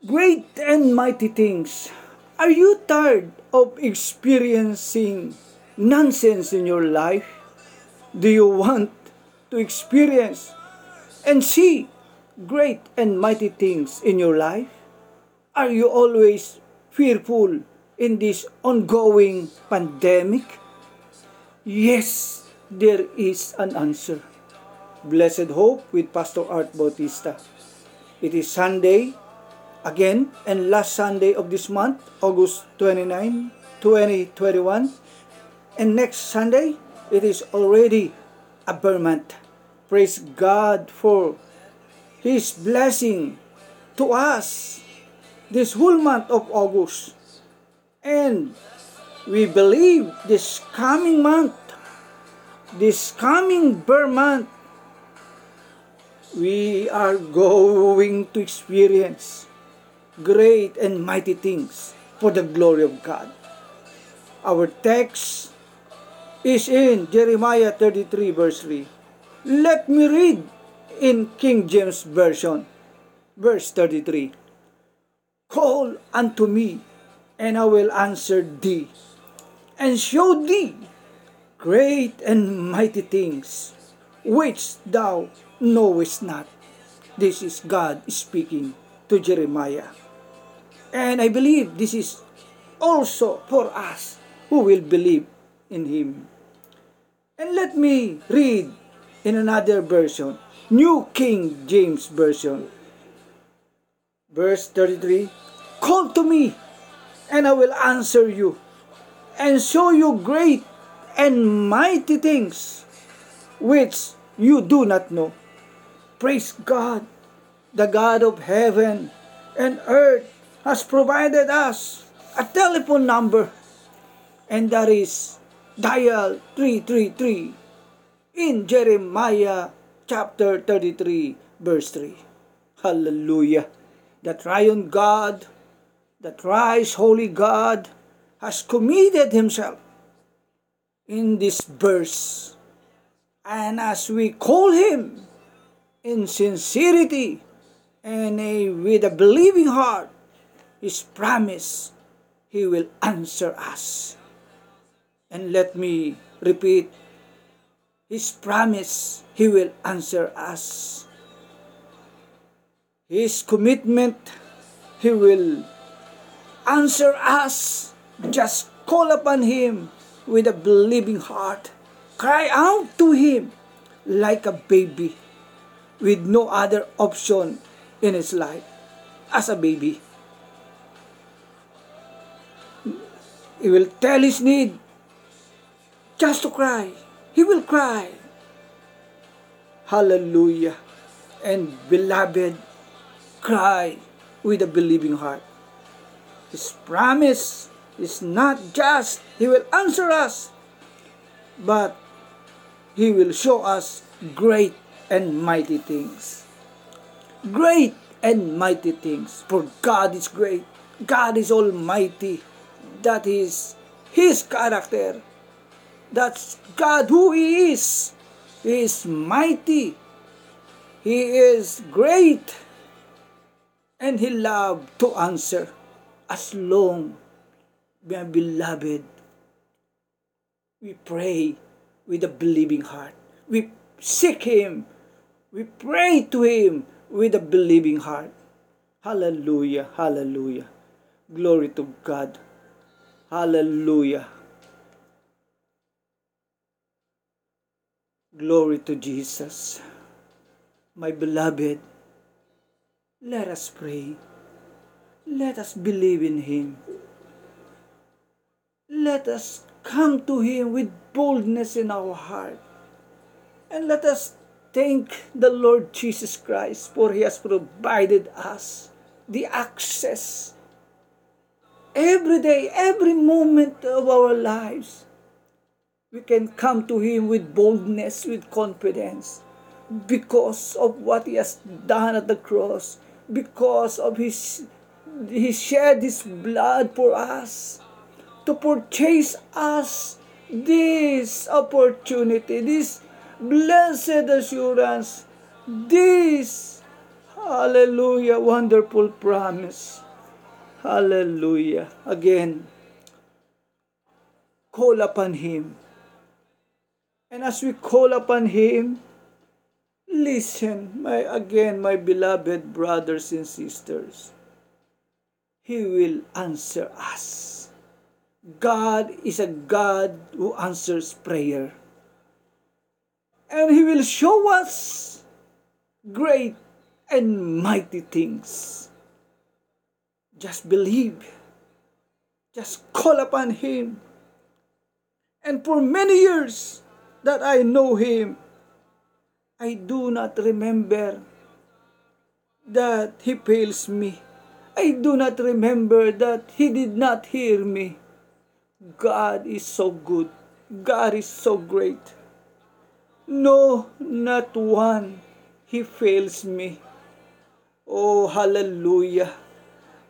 great and mighty things. Are you tired of experiencing nonsense in your life? Do you want to experience and see great and mighty things in your life? Are you always fearful in this ongoing pandemic? Yes, there is an answer. Blessed Hope with Pastor Art Bautista. It is Sunday, again, and last Sunday of this month, August 29, 2021. And next Sunday, it is already a ber month. Praise God for His blessing to us this whole month of August. And we believe this coming month, this coming ber month, we are going to experience great and mighty things for the glory of God. Our text is in Jeremiah 33 verse 3. Let me read in King James Version, verse 33. Call unto me, and I will answer thee, and show thee great and mighty things which thou knowest not. This is God speaking to Jeremiah. And I believe this is also for us who will believe in Him. And let me read in another version, New King James Version. Verse 33 Call to me, and I will answer you, and show you great and mighty things which you do not know. Praise God, the God of heaven and earth has provided us a telephone number, and that is dial 333 in Jeremiah chapter 33, verse 3. Hallelujah. The triune God, the thrice holy God, has committed himself in this verse. And as we call him, in sincerity and a, with a believing heart, His promise, He will answer us. And let me repeat, His promise, He will answer us. His commitment, He will answer us. Just call upon Him with a believing heart. Cry out to Him like a baby with no other option in his life as a baby. He will tell his need just to cry. He will cry. Hallelujah. And beloved, cry with a believing heart. His promise is not just He will answer us, but He will show us great and mighty things. Great and mighty things. For God is great. God is almighty. That is His character. That's God who He is. He is mighty. He is great. And He loves to answer as long, my beloved, we pray with a believing heart. We seek Him we pray to Him with a believing heart. Hallelujah, hallelujah. Glory to God. Hallelujah. Glory to Jesus. My beloved, let us pray. Let us believe in Him. Let us come to Him with boldness in our heart. And let us thank the Lord Jesus Christ for He has provided us the access every day, every moment of our lives. We can come to Him with boldness, with confidence, because of what He has done at the cross, because of His He shed His blood for us to purchase us this opportunity, this blessed assurance, this Hallelujah. Wonderful promise. Hallelujah. Again, call upon Him. And as we call upon Him, listen, my again, my beloved brothers and sisters. He will answer us. God is a God who answers prayer. And He will show us great and mighty things. Just believe. Just call upon Him. And for many years that I know Him, I do not remember that He fails me. I do not remember that He did not hear me. God is so good. God is so great. No, not one. He fails me. Oh, hallelujah.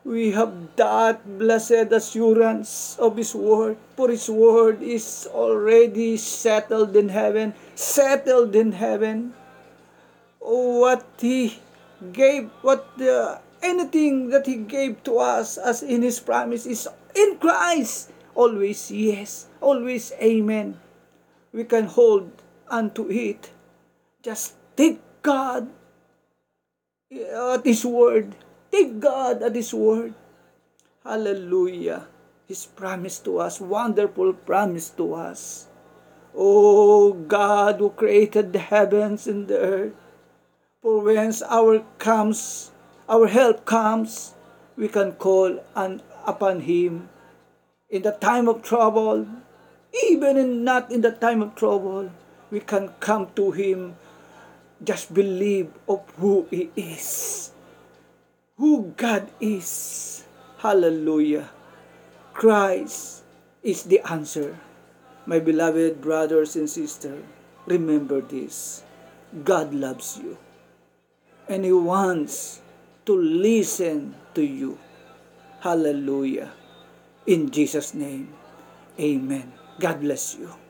We have that blessed assurance of His Word, for His Word is already settled in heaven, settled in heaven. Oh, what He gave, what the, anything that He gave to us as in His promise is in Christ. Always yes, always amen. We can hold unto it. Just take God at His word. Take God at His word. Hallelujah. His promise to us, wonderful promise to us. Oh God who created the heavens and the earth, for whence our comes, our help comes, we can call on, upon Him in the time of trouble, even in not in the time of trouble, we can come to Him. Just believe of who He is, who God is. Hallelujah. Christ is the answer. My beloved brothers and sisters, remember this. God loves you. And He wants to listen to you. Hallelujah. In Jesus' name, amen. God bless you.